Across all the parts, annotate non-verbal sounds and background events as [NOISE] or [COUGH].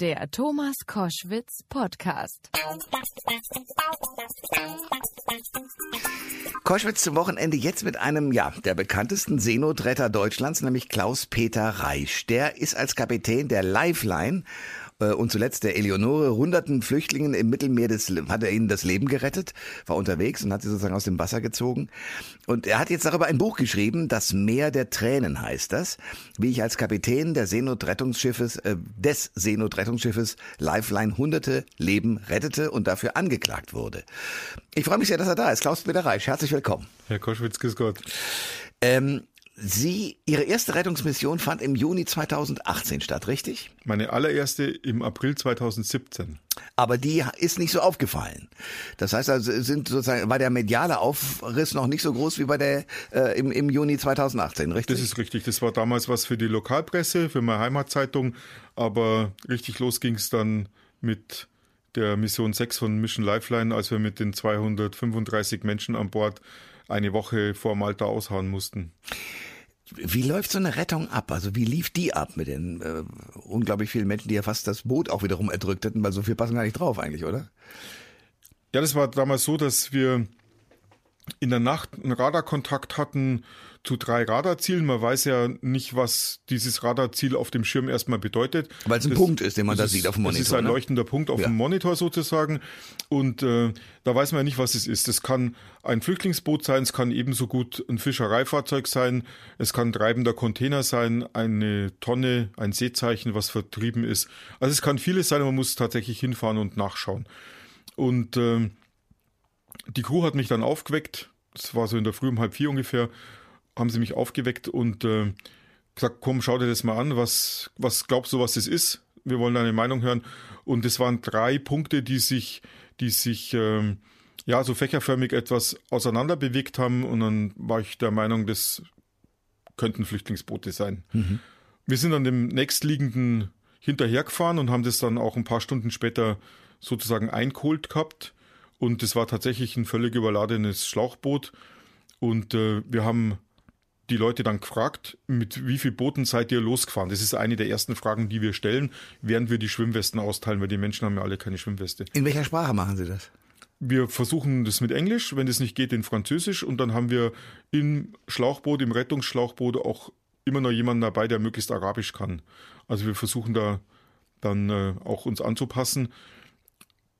Der Thomas Koschwitz Podcast. Koschwitz zum Wochenende jetzt mit einem, ja, der bekanntesten Seenotretter Deutschlands, nämlich Klaus-Peter Reisch. Der ist als Kapitän der Lifeline und zuletzt der Eleonore hunderten Flüchtlingen im Mittelmeer des, hat er ihnen das Leben gerettet, war unterwegs und hat sie sozusagen aus dem Wasser gezogen. Und er hat jetzt darüber ein Buch geschrieben, Das Meer der Tränen heißt das, wie ich als Kapitän der Seenotrettungsschiffes, äh, des Seenotrettungsschiffes Lifeline hunderte Leben rettete und dafür angeklagt wurde. Ich freue mich sehr, dass er da ist. Klaus-Peter Reich, herzlich willkommen. Herr Koschwitz, grüß Gott. Ähm, Sie, Ihre erste Rettungsmission fand im Juni 2018 statt, richtig? Meine allererste im April 2017. Aber die ist nicht so aufgefallen. Das heißt also, sind sozusagen, war der mediale Aufriss noch nicht so groß wie bei der äh, im, im Juni 2018, richtig? Das ist richtig. Das war damals was für die Lokalpresse, für meine Heimatzeitung. Aber richtig los ging es dann mit der Mission 6 von Mission Lifeline, als wir mit den 235 Menschen an Bord eine Woche vor Malta aushauen mussten. Wie läuft so eine Rettung ab? Also wie lief die ab mit den äh, unglaublich vielen Menschen, die ja fast das Boot auch wiederum erdrückt hätten, weil so viel passen gar nicht drauf eigentlich, oder? Ja, das war damals so, dass wir in der Nacht einen Radarkontakt hatten zu drei Radarzielen. Man weiß ja nicht, was dieses Radarziel auf dem Schirm erstmal bedeutet. Weil es ein das, Punkt ist, den man da sieht auf dem Monitor. Es ist ein ne? leuchtender Punkt auf ja. dem Monitor sozusagen. Und äh, da weiß man ja nicht, was es ist. Es kann ein Flüchtlingsboot sein, es kann ebenso gut ein Fischereifahrzeug sein, es kann treibender Container sein, eine Tonne, ein Seezeichen, was vertrieben ist. Also es kann vieles sein, man muss tatsächlich hinfahren und nachschauen. Und äh, die Crew hat mich dann aufgeweckt. Das war so in der Früh um halb vier ungefähr haben sie mich aufgeweckt und äh, gesagt, komm, schau dir das mal an, was, was glaubst du, was das ist? Wir wollen deine Meinung hören. Und es waren drei Punkte, die sich, die sich ähm, ja so fächerförmig etwas auseinander bewegt haben. Und dann war ich der Meinung, das könnten Flüchtlingsboote sein. Mhm. Wir sind an dem nächstliegenden hinterhergefahren und haben das dann auch ein paar Stunden später sozusagen eingeholt gehabt. Und es war tatsächlich ein völlig überladenes Schlauchboot. Und äh, wir haben die Leute dann gefragt, mit wie viel Booten seid ihr losgefahren? Das ist eine der ersten Fragen, die wir stellen, während wir die Schwimmwesten austeilen, weil die Menschen haben ja alle keine Schwimmweste. In welcher Sprache machen Sie das? Wir versuchen das mit Englisch, wenn es nicht geht, in Französisch. Und dann haben wir im Schlauchboot, im Rettungsschlauchboot auch immer noch jemanden dabei, der möglichst Arabisch kann. Also wir versuchen da dann äh, auch uns anzupassen.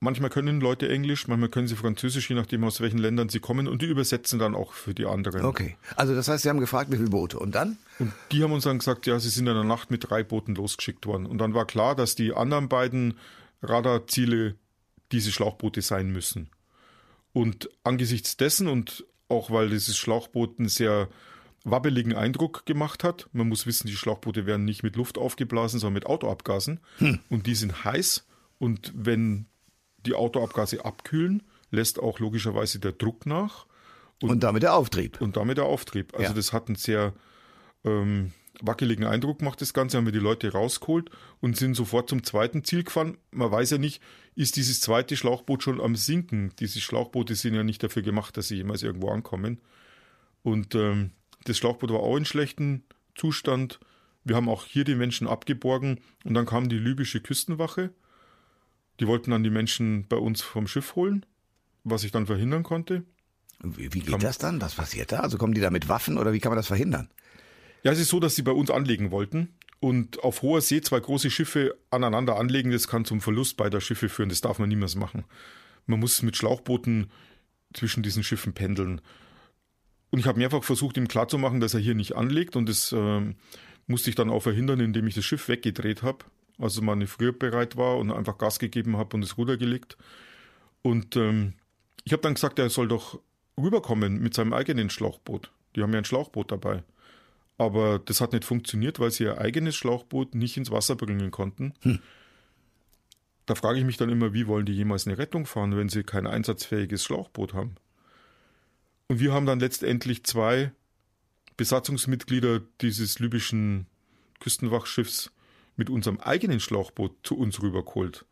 Manchmal können Leute Englisch, manchmal können sie Französisch, je nachdem aus welchen Ländern sie kommen und die übersetzen dann auch für die anderen. Okay, also das heißt, sie haben gefragt, wie viele Boote und dann? Und die haben uns dann gesagt, ja, sie sind in der Nacht mit drei Booten losgeschickt worden. Und dann war klar, dass die anderen beiden Radarziele diese Schlauchboote sein müssen. Und angesichts dessen und auch weil dieses Schlauchboot einen sehr wabbeligen Eindruck gemacht hat, man muss wissen, die Schlauchboote werden nicht mit Luft aufgeblasen, sondern mit Autoabgasen. Hm. Und die sind heiß. Und wenn die Autoabgase abkühlen, lässt auch logischerweise der Druck nach. Und, und damit der Auftrieb. Und damit der Auftrieb. Also ja. das hat einen sehr ähm, wackeligen Eindruck gemacht, das Ganze, haben wir die Leute rausgeholt und sind sofort zum zweiten Ziel gefahren. Man weiß ja nicht, ist dieses zweite Schlauchboot schon am Sinken? Diese Schlauchboote sind ja nicht dafür gemacht, dass sie jemals irgendwo ankommen. Und ähm, das Schlauchboot war auch in schlechtem Zustand. Wir haben auch hier die Menschen abgeborgen und dann kam die libysche Küstenwache die wollten dann die Menschen bei uns vom Schiff holen, was ich dann verhindern konnte. Wie, wie geht kann das dann? Was passiert da? Also kommen die da mit Waffen oder wie kann man das verhindern? Ja, es ist so, dass sie bei uns anlegen wollten und auf hoher See zwei große Schiffe aneinander anlegen. Das kann zum Verlust beider Schiffe führen. Das darf man niemals machen. Man muss mit Schlauchbooten zwischen diesen Schiffen pendeln. Und ich habe mehrfach versucht, ihm klarzumachen, dass er hier nicht anlegt. Und das äh, musste ich dann auch verhindern, indem ich das Schiff weggedreht habe also manövrierbereit war und einfach Gas gegeben habe und das Ruder gelegt. Und ähm, ich habe dann gesagt, er soll doch rüberkommen mit seinem eigenen Schlauchboot. Die haben ja ein Schlauchboot dabei. Aber das hat nicht funktioniert, weil sie ihr eigenes Schlauchboot nicht ins Wasser bringen konnten. Hm. Da frage ich mich dann immer, wie wollen die jemals eine Rettung fahren, wenn sie kein einsatzfähiges Schlauchboot haben? Und wir haben dann letztendlich zwei Besatzungsmitglieder dieses libyschen Küstenwachschiffs mit unserem eigenen Schlauchboot zu uns rübergeholt.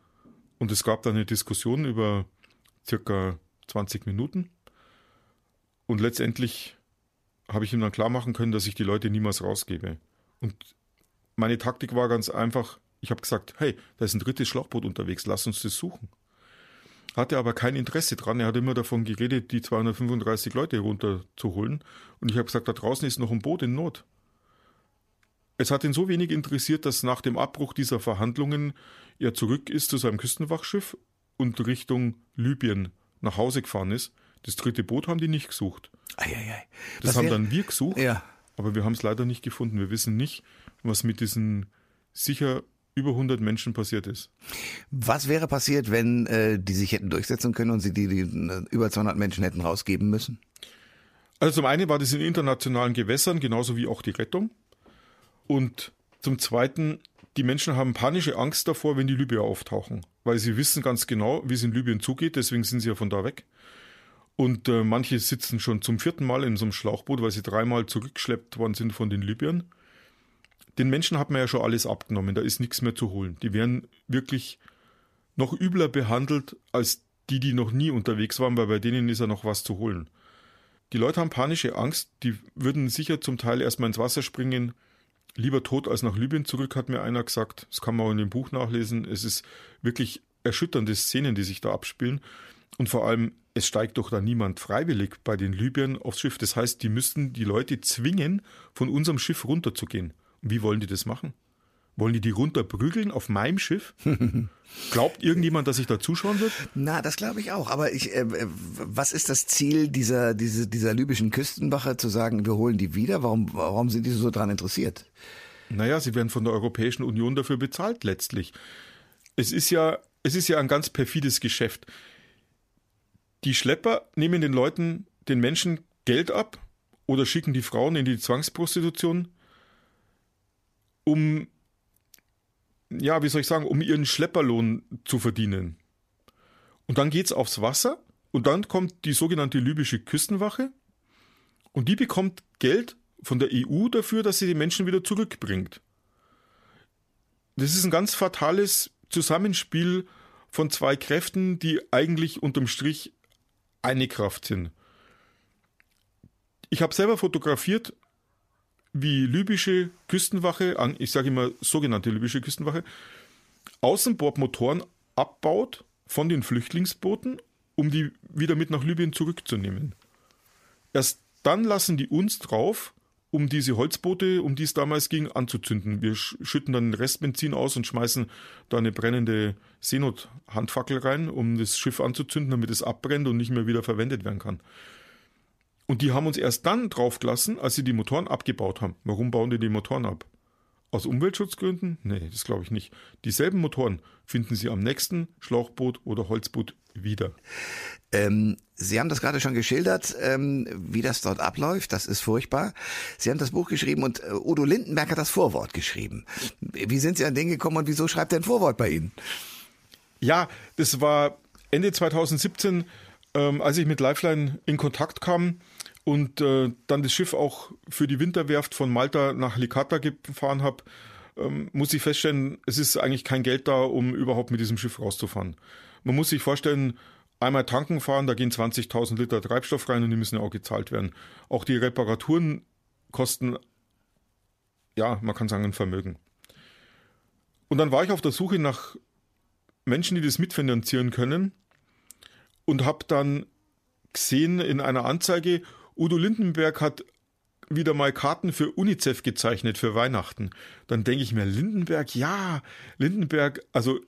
Und es gab dann eine Diskussion über circa 20 Minuten. Und letztendlich habe ich ihm dann klar machen können, dass ich die Leute niemals rausgebe. Und meine Taktik war ganz einfach, Ich habe gesagt, hey, da ist ein drittes Schlauchboot unterwegs, lass uns das suchen. Hatte aber kein Interesse dran. Er hat immer davon geredet, die 235 Leute runterzuholen. Und ich habe gesagt, da draußen ist noch ein Boot in Not. Es hat ihn so wenig interessiert, dass nach dem Abbruch dieser Verhandlungen er zurück ist zu seinem Küstenwachschiff und Richtung Libyen nach Hause gefahren ist. Das dritte Boot haben die nicht gesucht. Eieiei. Das Was haben wär- dann wir gesucht, Ja. aber wir haben es leider nicht gefunden. Wir wissen nicht, was mit diesen sicher über 100 Menschen passiert ist. Was wäre passiert, wenn äh, die sich hätten durchsetzen können und sie die, die äh, über 200 Menschen hätten rausgeben müssen? Also zum einen war das in internationalen Gewässern, genauso wie auch die Rettung. Und zum zweiten, die Menschen haben panische Angst davor, wenn die Libyer auftauchen, weil sie wissen ganz genau, wie es in Libyen zugeht, deswegen sind sie ja von da weg. Und äh, manche sitzen schon zum vierten Mal in so einem Schlauchboot, weil sie dreimal zurückgeschleppt worden sind von den Libyern. Den Menschen hat man ja schon alles abgenommen, da ist nichts mehr zu holen. Die werden wirklich noch übler behandelt als die, die noch nie unterwegs waren, weil bei denen ist ja noch was zu holen. Die Leute haben panische Angst, die würden sicher zum Teil erstmal ins Wasser springen, lieber tot als nach Libyen zurück, hat mir einer gesagt. Das kann man auch in dem Buch nachlesen. Es ist wirklich erschütternde Szenen, die sich da abspielen. Und vor allem, es steigt doch da niemand freiwillig bei den Libyern aufs Schiff. Das heißt, die müssten die Leute zwingen, von unserem Schiff runterzugehen. Und wie wollen die das machen? Wollen die die runterprügeln auf meinem Schiff? [LAUGHS] Glaubt irgendjemand, dass ich da zuschauen wird? Na, das glaube ich auch. Aber ich, äh, äh, was ist das Ziel dieser, diese, dieser libyschen Küstenwache, zu sagen, wir holen die wieder? Warum, warum sind die so dran interessiert? Naja, sie werden von der Europäischen Union dafür bezahlt letztlich. Es ist ja, es ist ja ein ganz perfides Geschäft. Die Schlepper nehmen den Leuten, den Menschen Geld ab oder schicken die Frauen in die Zwangsprostitution, um, ja, wie soll ich sagen, um ihren Schlepperlohn zu verdienen. Und dann geht's aufs Wasser und dann kommt die sogenannte libysche Küstenwache und die bekommt Geld von der EU dafür, dass sie die Menschen wieder zurückbringt. Das ist ein ganz fatales Zusammenspiel von zwei Kräften, die eigentlich unterm Strich eine Kraft sind. Ich habe selber fotografiert, wie libysche Küstenwache, ich sage immer sogenannte libysche Küstenwache, Außenbordmotoren abbaut von den Flüchtlingsbooten, um die wieder mit nach Libyen zurückzunehmen. Erst dann lassen die uns drauf, um diese Holzboote, um die es damals ging, anzuzünden. Wir sch- schütten dann Restbenzin aus und schmeißen da eine brennende Seenothandfackel rein, um das Schiff anzuzünden, damit es abbrennt und nicht mehr wieder verwendet werden kann. Und die haben uns erst dann draufgelassen, als sie die Motoren abgebaut haben. Warum bauen die die Motoren ab? Aus Umweltschutzgründen? Nee, das glaube ich nicht. Dieselben Motoren finden Sie am nächsten Schlauchboot oder Holzboot wieder. Ähm, Sie haben das gerade schon geschildert, ähm, wie das dort abläuft. Das ist furchtbar. Sie haben das Buch geschrieben und äh, Udo Lindenberg hat das Vorwort geschrieben. Wie sind Sie an den gekommen und wieso schreibt er ein Vorwort bei Ihnen? Ja, das war Ende 2017, ähm, als ich mit Lifeline in Kontakt kam und äh, dann das Schiff auch für die Winterwerft von Malta nach Licata gefahren habe, ähm, muss ich feststellen, es ist eigentlich kein Geld da, um überhaupt mit diesem Schiff rauszufahren. Man muss sich vorstellen, einmal tanken fahren, da gehen 20.000 Liter Treibstoff rein und die müssen ja auch gezahlt werden. Auch die Reparaturen kosten, ja, man kann sagen, ein Vermögen. Und dann war ich auf der Suche nach Menschen, die das mitfinanzieren können und habe dann gesehen in einer Anzeige, Udo Lindenberg hat wieder mal Karten für UNICEF gezeichnet für Weihnachten. Dann denke ich mir, Lindenberg, ja, Lindenberg, also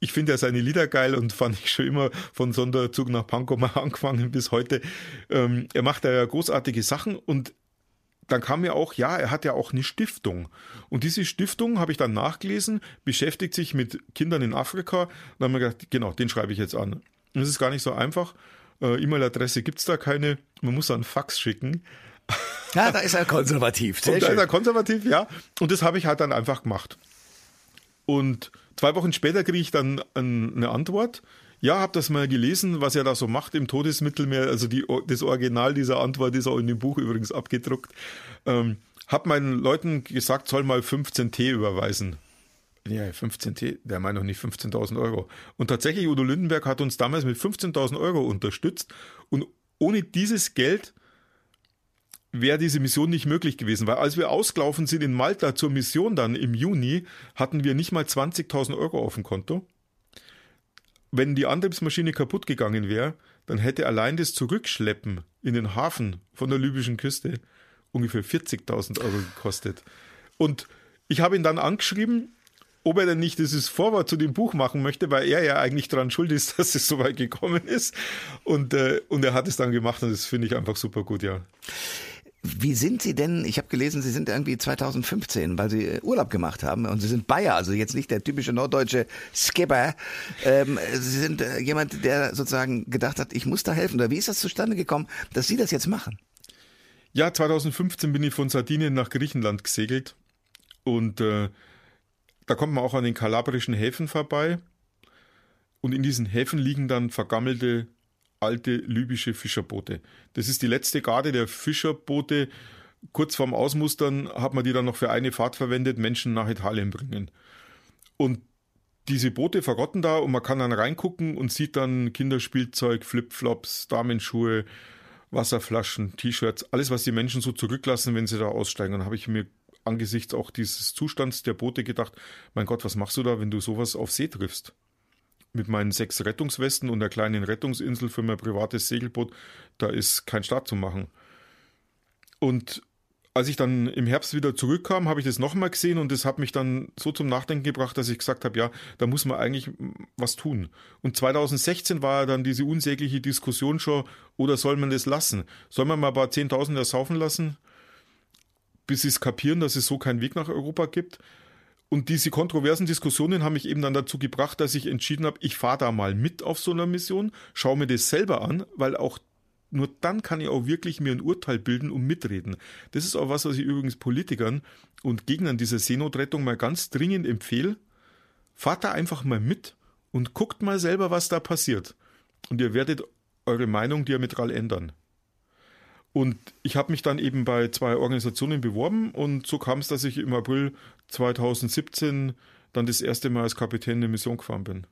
ich finde ja seine Lieder geil und fand ich schon immer von Sonderzug nach Pankow mal [LAUGHS] angefangen bis heute. Ähm, er macht ja großartige Sachen und dann kam mir auch, ja, er hat ja auch eine Stiftung. Und diese Stiftung, habe ich dann nachgelesen, beschäftigt sich mit Kindern in Afrika. Und dann haben wir gedacht, genau, den schreibe ich jetzt an. Und das ist gar nicht so einfach. Äh, E-Mail-Adresse gibt's da keine. Man muss da einen Fax schicken. Ja, da ist er konservativ. [LAUGHS] Sehr Und da ist schön. er konservativ, ja. Und das habe ich halt dann einfach gemacht. Und zwei Wochen später kriege ich dann ein, eine Antwort. Ja, habe das mal gelesen, was er da so macht im Todesmittelmeer. Also die, das Original dieser Antwort ist auch in dem Buch übrigens abgedruckt. Ähm, hab meinen Leuten gesagt, soll mal 15 T überweisen. Ja, 15 T, der meint noch nicht 15.000 Euro. Und tatsächlich, Udo Lindenberg hat uns damals mit 15.000 Euro unterstützt. Und ohne dieses Geld wäre diese Mission nicht möglich gewesen, weil als wir ausgelaufen sind in Malta zur Mission dann im Juni, hatten wir nicht mal 20.000 Euro auf dem Konto. Wenn die Antriebsmaschine kaputt gegangen wäre, dann hätte allein das Zurückschleppen in den Hafen von der libyschen Küste ungefähr 40.000 Euro gekostet. Und ich habe ihn dann angeschrieben, ob er denn nicht dieses Vorwort zu dem Buch machen möchte, weil er ja eigentlich daran schuld ist, [LAUGHS] dass es so weit gekommen ist. Und, äh, und er hat es dann gemacht und das finde ich einfach super gut, ja. Wie sind Sie denn? Ich habe gelesen, Sie sind irgendwie 2015, weil Sie äh, Urlaub gemacht haben und Sie sind Bayer, also jetzt nicht der typische norddeutsche Skipper. Ähm, Sie sind äh, jemand, der sozusagen gedacht hat, ich muss da helfen. Oder wie ist das zustande gekommen, dass Sie das jetzt machen? Ja, 2015 bin ich von Sardinien nach Griechenland gesegelt und äh, da kommt man auch an den kalabrischen Häfen vorbei. Und in diesen Häfen liegen dann vergammelte alte libysche Fischerboote. Das ist die letzte Garde der Fischerboote. Kurz vorm Ausmustern hat man die dann noch für eine Fahrt verwendet, Menschen nach Italien bringen. Und diese Boote verrotten da und man kann dann reingucken und sieht dann Kinderspielzeug, Flipflops, Damenschuhe, Wasserflaschen, T-Shirts, alles, was die Menschen so zurücklassen, wenn sie da aussteigen. Dann habe ich mir angesichts auch dieses Zustands der Boote gedacht, mein Gott, was machst du da, wenn du sowas auf See triffst? mit meinen sechs Rettungswesten und der kleinen Rettungsinsel für mein privates Segelboot, da ist kein Start zu machen. Und als ich dann im Herbst wieder zurückkam, habe ich das nochmal gesehen und das hat mich dann so zum Nachdenken gebracht, dass ich gesagt habe, ja, da muss man eigentlich was tun. Und 2016 war dann diese unsägliche Diskussion schon, oder soll man das lassen? Soll man mal ein paar Zehntausender saufen lassen, bis sie es kapieren, dass es so keinen Weg nach Europa gibt? Und diese kontroversen Diskussionen haben mich eben dann dazu gebracht, dass ich entschieden habe, ich fahre da mal mit auf so einer Mission, schaue mir das selber an, weil auch nur dann kann ich auch wirklich mir ein Urteil bilden und mitreden. Das ist auch was, was ich übrigens Politikern und Gegnern dieser Seenotrettung mal ganz dringend empfehle. Fahrt da einfach mal mit und guckt mal selber, was da passiert. Und ihr werdet eure Meinung diametral ändern. Und ich habe mich dann eben bei zwei Organisationen beworben und so kam es, dass ich im April 2017 dann das erste Mal als Kapitän der Mission gefahren bin.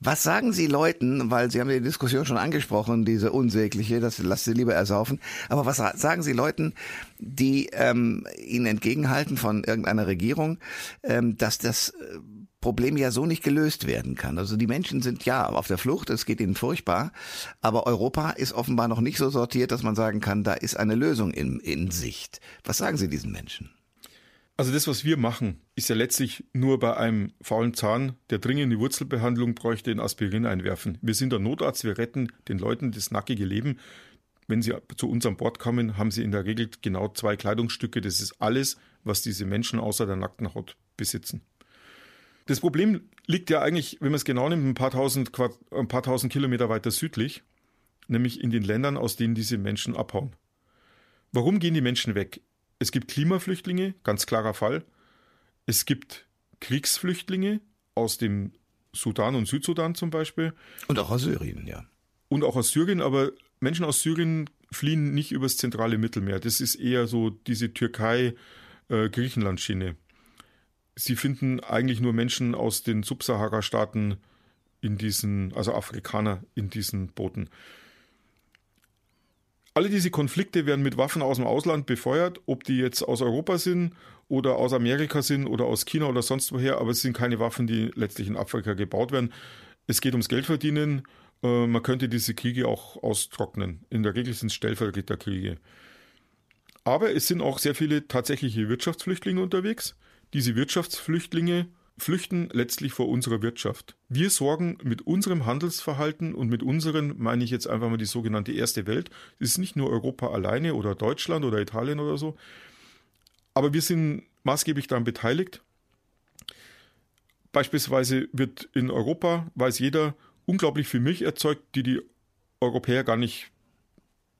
Was sagen Sie Leuten, weil Sie haben die Diskussion schon angesprochen, diese unsägliche, das lasst Sie lieber ersaufen, aber was sagen Sie Leuten, die ähm, Ihnen entgegenhalten von irgendeiner Regierung, ähm, dass das äh, Problem ja so nicht gelöst werden kann. Also die Menschen sind ja auf der Flucht, es geht ihnen furchtbar, aber Europa ist offenbar noch nicht so sortiert, dass man sagen kann, da ist eine Lösung in, in Sicht. Was sagen Sie diesen Menschen? Also das, was wir machen, ist ja letztlich nur bei einem faulen Zahn, der dringend die Wurzelbehandlung bräuchte, in Aspirin einwerfen. Wir sind der Notarzt, wir retten den Leuten das nackige Leben. Wenn sie zu uns an Bord kommen, haben sie in der Regel genau zwei Kleidungsstücke. Das ist alles, was diese Menschen außer der nackten Haut besitzen. Das Problem liegt ja eigentlich, wenn man es genau nimmt, ein paar tausend, Quad ein paar tausend Kilometer weiter südlich, nämlich in den Ländern, aus denen diese Menschen abhauen. Warum gehen die Menschen weg? Es gibt Klimaflüchtlinge, ganz klarer Fall. Es gibt Kriegsflüchtlinge aus dem Sudan und Südsudan zum Beispiel. Und auch aus Syrien, ja. Und auch aus Syrien, aber Menschen aus Syrien fliehen nicht übers zentrale Mittelmeer. Das ist eher so diese Türkei-Griechenland-Schiene. Sie finden eigentlich nur Menschen aus den Subsahara-Staaten in diesen, also Afrikaner in diesen Booten. Alle diese Konflikte werden mit Waffen aus dem Ausland befeuert, ob die jetzt aus Europa sind oder aus Amerika sind oder aus China oder sonst woher, aber es sind keine Waffen, die letztlich in Afrika gebaut werden. Es geht ums Geldverdienen. Äh, man könnte diese Kriege auch austrocknen. In der Regel sind es Stellvertreterkriege. Aber es sind auch sehr viele tatsächliche Wirtschaftsflüchtlinge unterwegs. Diese Wirtschaftsflüchtlinge flüchten letztlich vor unserer Wirtschaft. Wir sorgen mit unserem Handelsverhalten und mit unseren, meine ich jetzt einfach mal die sogenannte erste Welt, es ist nicht nur Europa alleine oder Deutschland oder Italien oder so, aber wir sind maßgeblich daran beteiligt. Beispielsweise wird in Europa, weiß jeder, unglaublich viel Milch erzeugt, die die Europäer gar nicht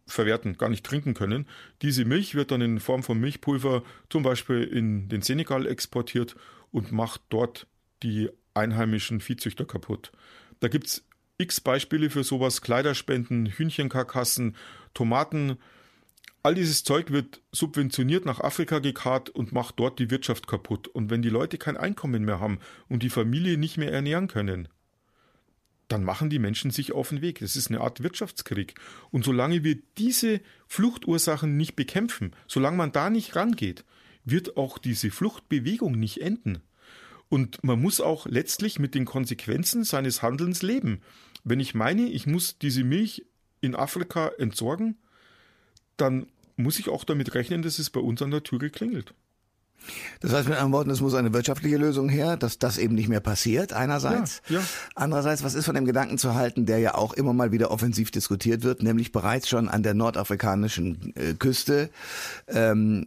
verwerten, gar nicht trinken können. Diese Milch wird dann in Form von Milchpulver zum Beispiel in den Senegal exportiert und macht dort die einheimischen Viehzüchter kaputt. Da gibt es x Beispiele für sowas, Kleiderspenden, Hühnchenkarkassen, Tomaten. All dieses Zeug wird subventioniert nach Afrika gekarrt und macht dort die Wirtschaft kaputt. Und wenn die Leute kein Einkommen mehr haben und die Familie nicht mehr ernähren können, dann machen die Menschen sich auf den Weg. Das ist eine Art Wirtschaftskrieg. Und solange wir diese Fluchtursachen nicht bekämpfen, solange man da nicht rangeht, wird auch diese Fluchtbewegung nicht enden. Und man muss auch letztlich mit den Konsequenzen seines Handelns leben. Wenn ich meine, ich muss diese Milch in Afrika entsorgen, dann muss ich auch damit rechnen, dass es bei uns an der Türe klingelt. Das heißt mit anderen Worten, es muss eine wirtschaftliche Lösung her, dass das eben nicht mehr passiert, einerseits. Ja, ja. Andererseits, was ist von dem Gedanken zu halten, der ja auch immer mal wieder offensiv diskutiert wird, nämlich bereits schon an der nordafrikanischen äh, Küste ähm,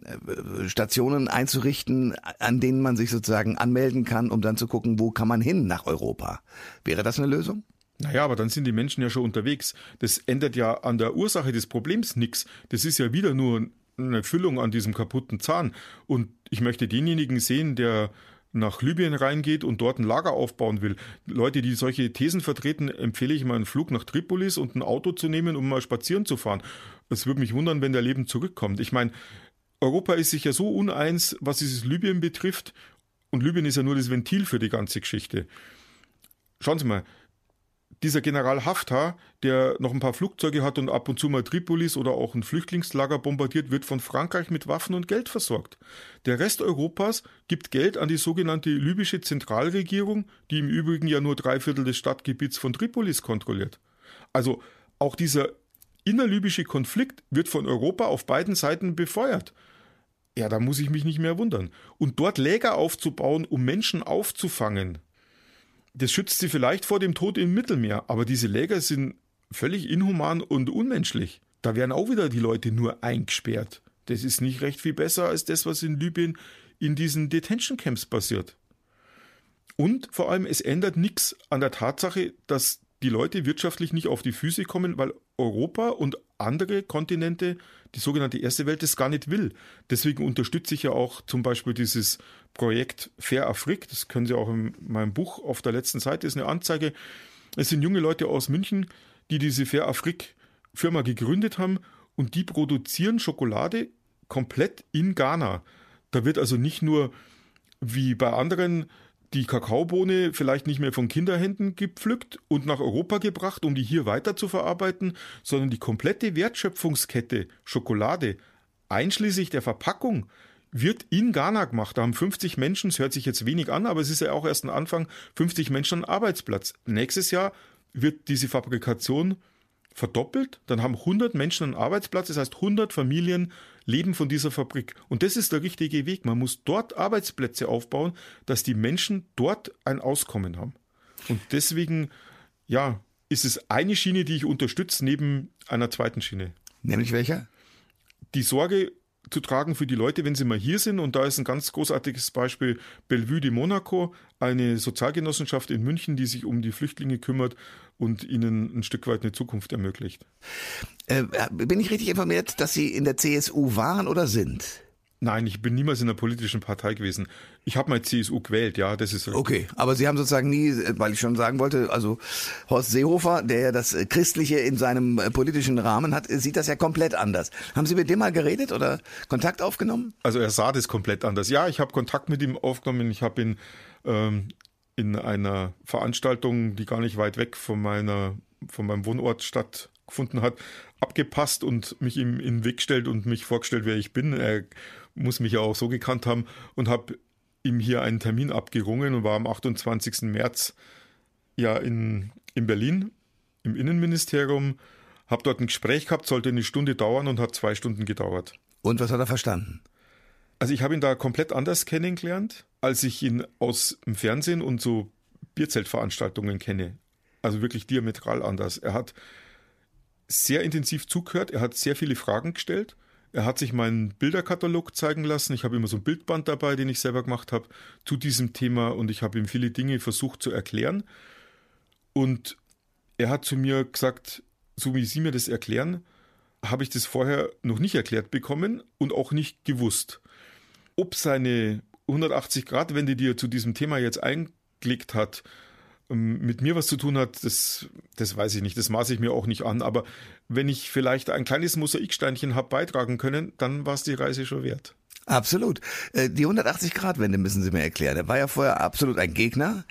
Stationen einzurichten, an denen man sich sozusagen anmelden kann, um dann zu gucken, wo kann man hin nach Europa. Wäre das eine Lösung? Naja, aber dann sind die Menschen ja schon unterwegs. Das ändert ja an der Ursache des Problems nichts. Das ist ja wieder nur eine Füllung an diesem kaputten Zahn. Und ich möchte denjenigen sehen, der nach Libyen reingeht und dort ein Lager aufbauen will. Leute, die solche Thesen vertreten, empfehle ich mal einen Flug nach Tripolis und ein Auto zu nehmen, um mal spazieren zu fahren. Es würde mich wundern, wenn der Leben zurückkommt. Ich meine, Europa ist sich ja so uneins, was dieses Libyen betrifft. Und Libyen ist ja nur das Ventil für die ganze Geschichte. Schauen Sie mal, dieser General Haftar, der noch ein paar Flugzeuge hat und ab und zu mal Tripolis oder auch ein Flüchtlingslager bombardiert, wird von Frankreich mit Waffen und Geld versorgt. Der Rest Europas gibt Geld an die sogenannte libysche Zentralregierung, die im Übrigen ja nur drei Viertel des Stadtgebiets von Tripolis kontrolliert. Also auch dieser innerlibysche Konflikt wird von Europa auf beiden Seiten befeuert. Ja, da muss ich mich nicht mehr wundern. Und dort Läger aufzubauen, um Menschen aufzufangen, das schützt sie vielleicht vor dem Tod im Mittelmeer, aber diese Läger sind völlig inhuman und unmenschlich. Da werden auch wieder die Leute nur eingesperrt. Das ist nicht recht viel besser als das, was in Libyen in diesen Detention Camps passiert. Und vor allem, es ändert nichts an der Tatsache, dass die Leute wirtschaftlich nicht auf die Füße kommen, weil Europa und andere Kontinente, die sogenannte erste Welt, das gar nicht will. Deswegen unterstütze ich ja auch zum Beispiel dieses Projekt Fair Afrik. Das können Sie auch in meinem Buch auf der letzten Seite, ist eine Anzeige. Es sind junge Leute aus München, die diese Fair Afrik Firma gegründet haben und die produzieren Schokolade komplett in Ghana. Da wird also nicht nur wie bei anderen die Kakaobohne vielleicht nicht mehr von Kinderhänden gepflückt und nach Europa gebracht, um die hier weiter zu verarbeiten, sondern die komplette Wertschöpfungskette Schokolade, einschließlich der Verpackung, wird in Ghana gemacht. Da haben 50 Menschen, es hört sich jetzt wenig an, aber es ist ja auch erst ein Anfang, 50 Menschen einen Arbeitsplatz. Nächstes Jahr wird diese Fabrikation verdoppelt, dann haben 100 Menschen einen Arbeitsplatz, das heißt 100 Familien leben von dieser Fabrik. Und das ist der richtige Weg. Man muss dort Arbeitsplätze aufbauen, dass die Menschen dort ein Auskommen haben. Und deswegen, ja, ist es eine Schiene, die ich unterstütze, neben einer zweiten Schiene. Nämlich welcher? Die Sorge zu tragen für die Leute, wenn sie mal hier sind. Und da ist ein ganz großartiges Beispiel Bellevue de Monaco, eine Sozialgenossenschaft in München, die sich um die Flüchtlinge kümmert und ihnen ein Stück weit eine Zukunft ermöglicht. Äh, bin ich richtig informiert, dass Sie in der CSU waren oder sind? Nein, ich bin niemals in einer politischen Partei gewesen. Ich habe mal CSU gewählt, ja, das ist richtig. Okay, aber Sie haben sozusagen nie, weil ich schon sagen wollte, also Horst Seehofer, der ja das Christliche in seinem äh, politischen Rahmen hat, sieht das ja komplett anders. Haben Sie mit dem mal geredet oder Kontakt aufgenommen? Also er sah das komplett anders. Ja, ich habe Kontakt mit ihm aufgenommen. Ich habe ihn ähm, in einer Veranstaltung, die gar nicht weit weg von meiner, von meinem Wohnort stattgefunden hat, abgepasst und mich ihm in den Weg gestellt und mich vorgestellt, wer ich bin. Er muss mich ja auch so gekannt haben und habe ihm hier einen Termin abgerungen und war am 28. März ja in, in Berlin im Innenministerium, habe dort ein Gespräch gehabt, sollte eine Stunde dauern und hat zwei Stunden gedauert. Und was hat er verstanden? Also ich habe ihn da komplett anders kennengelernt, als ich ihn aus dem Fernsehen und so Bierzeltveranstaltungen kenne. Also wirklich diametral anders. Er hat sehr intensiv zugehört, er hat sehr viele Fragen gestellt er hat sich meinen Bilderkatalog zeigen lassen. Ich habe immer so ein Bildband dabei, den ich selber gemacht habe, zu diesem Thema und ich habe ihm viele Dinge versucht zu erklären. Und er hat zu mir gesagt, so wie Sie mir das erklären, habe ich das vorher noch nicht erklärt bekommen und auch nicht gewusst. Ob seine 180-Grad-Wende, die er zu diesem Thema jetzt eingelegt hat, ähm, mit mir was zu tun hat, das, das weiß ich nicht, das maße ich mir auch nicht an. Aber wenn ich vielleicht ein kleines Mosaiksteinchen habe beitragen können, dann war es die Reise schon wert. Absolut. Äh, die 180-Grad-Wende müssen Sie mir erklären. Er war ja vorher absolut ein Gegner,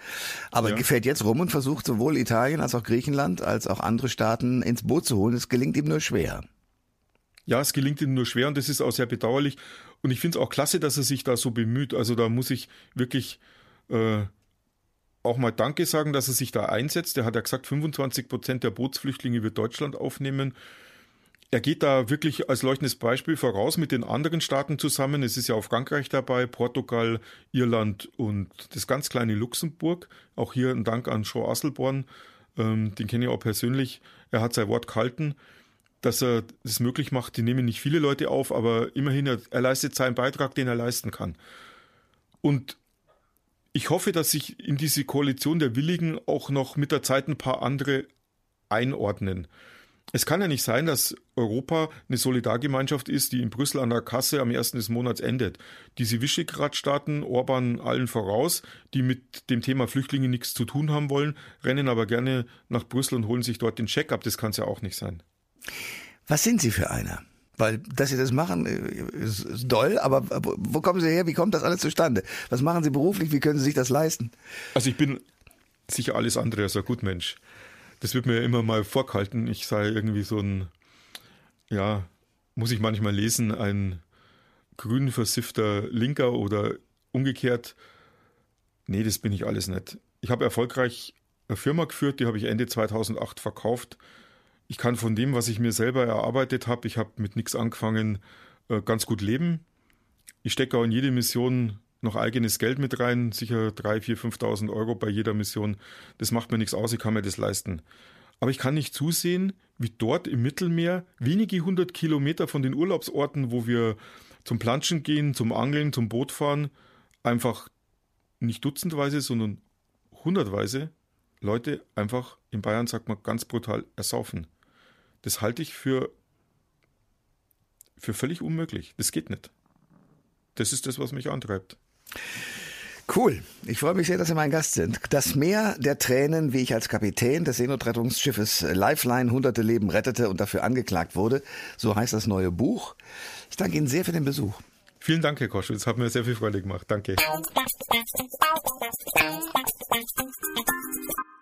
aber ja. fährt jetzt rum und versucht sowohl Italien als auch Griechenland als auch andere Staaten ins Boot zu holen. Es gelingt ihm nur schwer. Ja, es gelingt ihm nur schwer und das ist auch sehr bedauerlich. Und ich finde es auch klasse, dass er sich da so bemüht. Also da muss ich wirklich äh, auch mal Danke sagen, dass er sich da einsetzt. Er hat ja gesagt, 25 Prozent der Bootsflüchtlinge wird Deutschland aufnehmen. Er geht da wirklich als leuchtendes Beispiel voraus mit den anderen Staaten zusammen. Es ist ja auch Frankreich dabei, Portugal, Irland und das ganz kleine Luxemburg. Auch hier ein Dank an Jean Asselborn, ähm, den kenne ich auch persönlich. Er hat sein Wort gehalten, dass er es möglich macht. Die nehmen nicht viele Leute auf, aber immerhin, er, er leistet seinen Beitrag, den er leisten kann. Und ich hoffe, dass sich in diese Koalition der Willigen auch noch mit der Zeit ein paar andere einordnen. Es kann ja nicht sein, dass Europa eine Solidargemeinschaft ist, die in Brüssel an der Kasse am ersten des Monats endet. Diese Visegrad-Staaten, Orban allen voraus, die mit dem Thema Flüchtlinge nichts zu tun haben wollen, rennen aber gerne nach Brüssel und holen sich dort den Check ab. Das kann es ja auch nicht sein. Was sind Sie für einer? Weil, dass Sie das machen, ist, ist doll, aber wo kommen Sie her? Wie kommt das alles zustande? Was machen Sie beruflich? Wie können Sie sich das leisten? Also ich bin sicher alles andere als ein Gutmensch das wird mir immer mal vorgehalten, ich sei irgendwie so ein, ja, muss ich manchmal lesen, ein grün versiffter Linker oder umgekehrt. Nee, das bin ich alles nicht. Ich habe erfolgreich eine Firma geführt, die habe ich Ende 2008 verkauft. Ich kann von dem, was ich mir selber erarbeitet habe, ich habe mit nichts angefangen, äh, ganz gut leben. Ich stecke auch in jede Mission noch eigenes Geld mit rein, sicher 3.000, 4.000, 5.000 Euro bei jeder Mission. Das macht mir nichts aus, ich kann mir das leisten. Aber ich kann nicht zusehen, wie dort im Mittelmeer, wenige hundert Kilometer von den Urlaubsorten, wo wir zum Planschen gehen, zum Angeln, zum Boot fahren, einfach nicht dutzendweise, sondern hundertweise Leute einfach in Bayern, sagt man ganz brutal, ersaufen. Das halte ich für, für völlig unmöglich. Das geht nicht. Das ist das, was mich antreibt. Cool. Ich freue mich sehr, dass Sie mein Gast sind. Das Meer der Tränen, wie ich als Kapitän des Seenotrettungsschiffes Lifeline hunderte Leben rettete und dafür angeklagt wurde. So heißt das neue Buch. Ich danke Ihnen sehr für den Besuch. Vielen Dank, Herr Koschwitz. Hat mir sehr viel Freude gemacht. Danke.